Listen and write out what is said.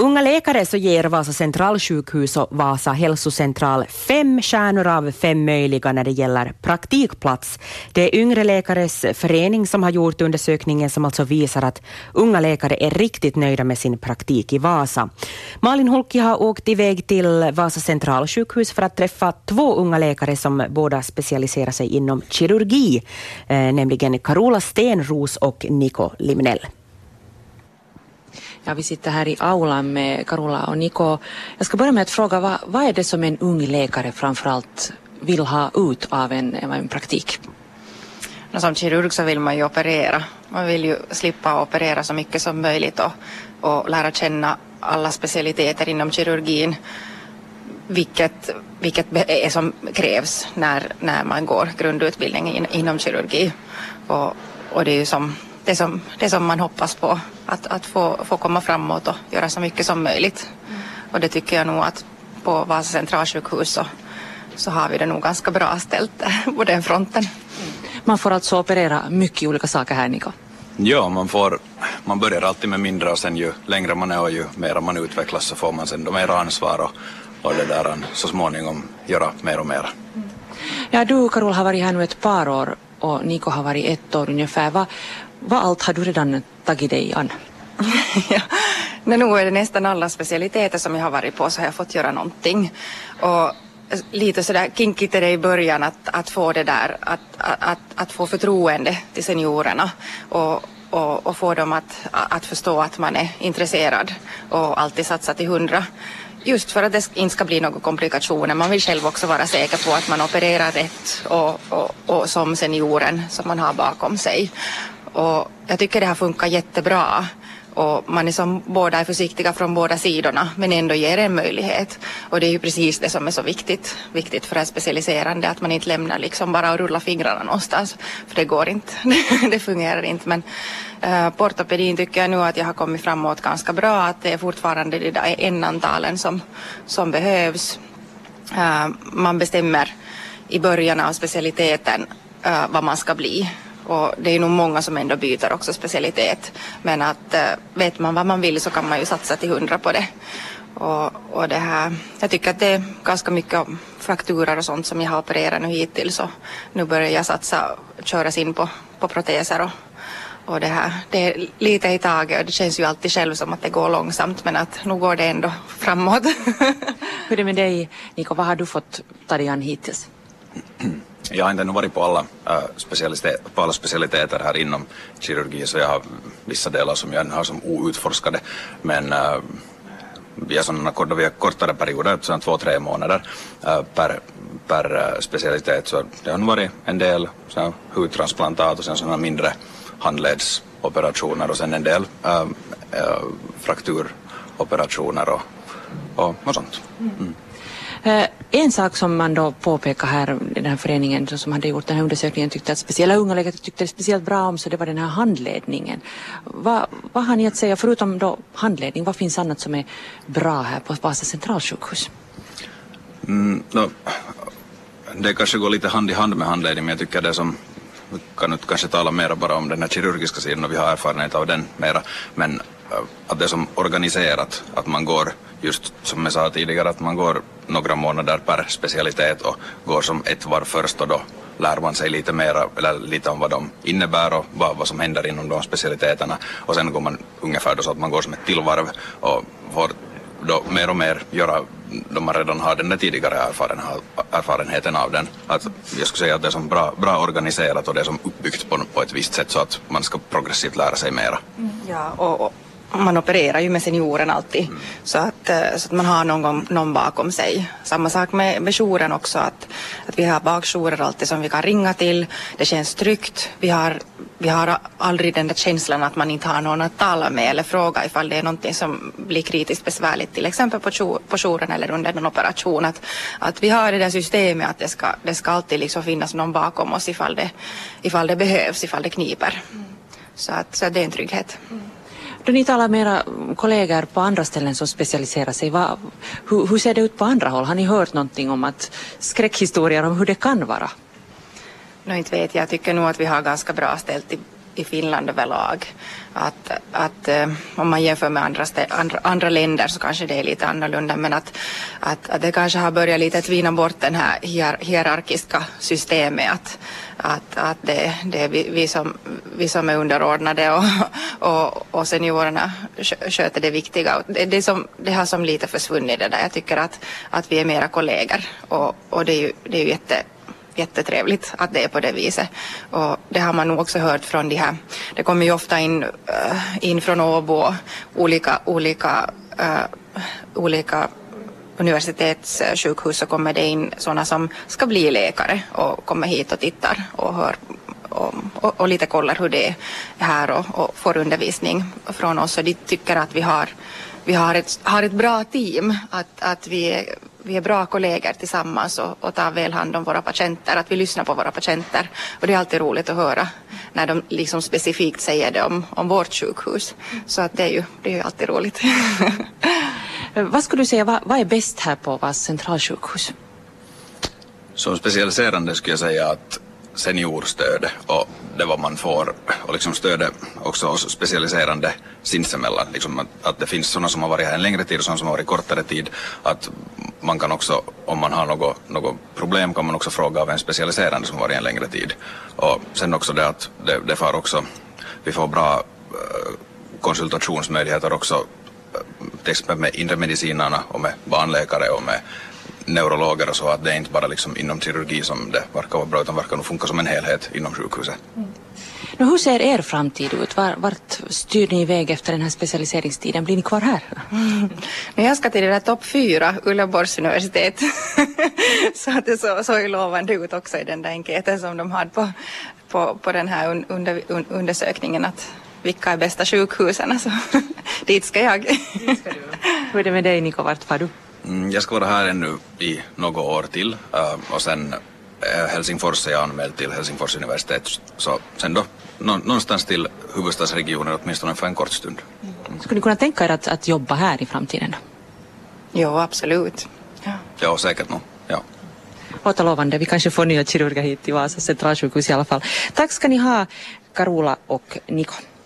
unga läkare så ger Vasa centralsjukhus och Vasa hälsocentral fem stjärnor av fem möjliga när det gäller praktikplats. Det är yngre läkares förening som har gjort undersökningen som alltså visar att unga läkare är riktigt nöjda med sin praktik i Vasa. Malin Holki har åkt iväg till Vasa centralsjukhus för att träffa två unga läkare som båda specialiserar sig inom kirurgi, eh, nämligen Carola Stenros och Niko Limnell. Ja, vi sitter här i aulan med Carola och Niko. Jag ska börja med att fråga vad, vad är det som en ung läkare framförallt vill ha ut av en, en praktik? Som kirurg så vill man ju operera. Man vill ju slippa operera så mycket som möjligt och, och lära känna alla specialiteter inom kirurgin. Vilket, vilket är som krävs när, när man går grundutbildning in, inom kirurgi. Och, och det är ju som det som, det som man hoppas på. Att, att få, få komma framåt och göra så mycket som möjligt. Mm. Och det tycker jag nog att på Vasa centralsjukhus så, så har vi det nog ganska bra ställt på den fronten. Mm. Man får alltså operera mycket olika saker här Niko? Ja, man, får, man börjar alltid med mindre och sen ju längre man är och ju mer man utvecklas så får man sen då mer ansvar och, och det där så småningom göra mer och mer. Mm. Ja, du Karol har varit här nu ett par år och Niko har varit ett år ungefär. Vad, vad allt har du redan tagit dig an? ja, men nog är det nästan alla specialiteter som jag har varit på så har jag fått göra någonting. Och eh, lite sådär kinkigt är det i början att, att få det där, att, att, att få förtroende till seniorerna och, och, och få dem att, att förstå att man är intresserad och alltid satsa till hundra. Just för att det inte ska bli några komplikationer. Man vill själv också vara säker på att man opererar rätt och, och, och som senioren som man har bakom sig. Och jag tycker det har funkat jättebra. Och man är som båda är försiktiga från båda sidorna men ändå ger en möjlighet. Och det är ju precis det som är så viktigt, viktigt för det specialiserande att man inte lämnar liksom bara och rullar fingrarna någonstans. För det går inte, det fungerar inte. Men eh, äh, på ortopedin tycker jag nu att jag har kommit framåt ganska bra. Att det är fortfarande det där n-antalen som, som behövs. Äh, man bestämmer i början av specialiteten äh, vad man ska bli och det är nog många som ändå byter också specialitet. Men att eh, vet man vad man vill så kan man ju satsa till hundra på det. Och, och det här, jag tycker att det är ganska mycket frakturer och sånt som jag har opererat nu hittills. Och nu börjar jag satsa, köras in på, på proteser och, och det här. Det är lite i taget och det känns ju alltid själv som att det går långsamt men att nu går det ändå framåt. Hur är det med dig Niko, vad har du fått ta dig an hittills? Jag har inte ännu varit på alla, äh, specialiteter, på alla specialiteter här inom kirurgi så jag har vissa delar som jag ännu har som outforskade. Men äh, via sådana korta, kortare perioder, sådana två, tre månader äh, per, per specialitet så det har varit en del så hudtransplantat och sen sådana mindre handledsoperationer och sen en del äh, äh, frakturoperationer och, och, och sånt. Mm. Eh, en sak som man då påpekar här, den här föreningen som hade gjort den här undersökningen tyckte att speciella unga läkare tyckte det speciellt bra om så det var den här handledningen. Va, vad har ni att säga, förutom då handledning, vad finns annat som är bra här på Vasa centralsjukhus? Mm, no, det kanske går lite hand i hand med handledning men jag tycker det som vi kan nu kanske tala mer bara om den här kirurgiska sidan och vi har erfarenhet av den mera men att det är som organiserat, att man går just som jag sa tidigare att man går några månader per specialitet och går som ett var först och då lär man sig lite mer eller lite om vad de innebär och vad, vad som händer inom de specialiteterna och sen går man ungefär då så att man går som ett tillvarv och får då mer och mer göra då man redan har den där tidigare erfarenheten av den. Att jag skulle säga att det är som bra, bra organiserat och det är som uppbyggt på, på ett visst sätt så att man ska progressivt lära sig mera. Mm, ja, och, och man opererar ju med senioren alltid mm. så, att, eh, så att man har någon, någon bakom sig. Samma sak med, med jouren också att, att vi har bakjourer alltid som vi kan ringa till. Det känns tryggt. Vi har, vi har aldrig den där känslan att man inte har någon att tala med eller fråga ifall det är någonting som blir kritiskt besvärligt till exempel på, jour, på jouren eller under en operation. Att, att vi har det där systemet att det ska, det ska alltid liksom finnas någon bakom oss ifall det, ifall det behövs, ifall det kniper. Mm. Så, att, så att det är en trygghet. Mm. Då ni talar med era kollegor på andra ställen som specialiserar sig, vad, hur, hur, ser det ut på andra håll? Har ni hört någonting om att skräckhistorier om hur det kan vara? No, inte vet jag. Jag tycker nog att vi har ganska bra ställt i, i Finland överlag. Att, att eh, om man jämför med andra, andra, andra länder så kanske det är lite annorlunda men att, att, att det kanske har börjat lite tvina bort den här hier, hierarkiska systemet. Att, att, att det, det är vi, vi, som, vi som är underordnade och, och, och seniorerna sköter det viktiga. Det, det, som, det har som lite försvunnit det där. Jag tycker att, att vi är mera kollegor och, och det är ju, det är ju jätte jättetrevligt att det är på det viset. Och det har man nog också hört från de här, det kommer ju ofta in, uh, in från Åbo olika, olika, uh, olika universitetssjukhus så kommer det in sådana som ska bli läkare och kommer hit och tittar och hör och, och, och lite kollar hur det är här och, och får undervisning från oss och de tycker att vi har vi har ett, har ett bra team, att, att vi, är, vi är bra kollegor tillsammans och, och tar väl hand om våra patienter, att vi lyssnar på våra patienter. Och det är alltid roligt att höra när de liksom specifikt säger det om, om vårt sjukhus. Så att det är ju, det är ju alltid roligt. vad skulle du säga, vad, vad är bäst här på Vas centralsjukhus? Som specialiserande skulle jag säga att seniorstöd och det vad man får och liksom stödet också oss specialiserande sinsemellan. Liksom att, att det finns sådana som har varit här en längre tid och sådana som har varit kortare tid. Att man kan också, om man har något, något problem kan man också fråga av en specialiserande som har varit en längre tid. Och sen också det att det, det får också, vi får bra äh, konsultationsmöjligheter också eh, till exempel med inre medicinarna och med barnläkare och med neurologer och så att det är inte bara liksom inom kirurgi som det verkar vara bra utan verkar nog funka som en helhet inom sjukhuset. Mm. Nu, hur ser er framtid ut? Var, vart styr ni iväg efter den här specialiseringstiden? Blir ni kvar här? Mm. Jag ska till det där topp fyra, Uleåborgs universitet. så att det så, såg lovande ut också i den där enkäten som de hade på, på, på den här un, under, un, undersökningen att vilka är bästa sjukhusen. Alltså, dit ska jag. dit ska du. Hur är det med dig Niko, vart far du? Mm, jag ska vara här ännu i något år till uh, och sen uh, Helsingfors är jag anmäld till Helsingfors universitet. Så sen då någonstans till huvudstadsregionen åtminstone för en kort stund. Mm. Skulle ni kunna tänka er att, att jobba här i framtiden? Jo, absolut. Ja, ja säkert nog. Ja. Låter lovande. Vi kanske får nya kirurger hit till Vasa centralsjukhus i alla fall. Tack ska ni ha, Carola och Niko.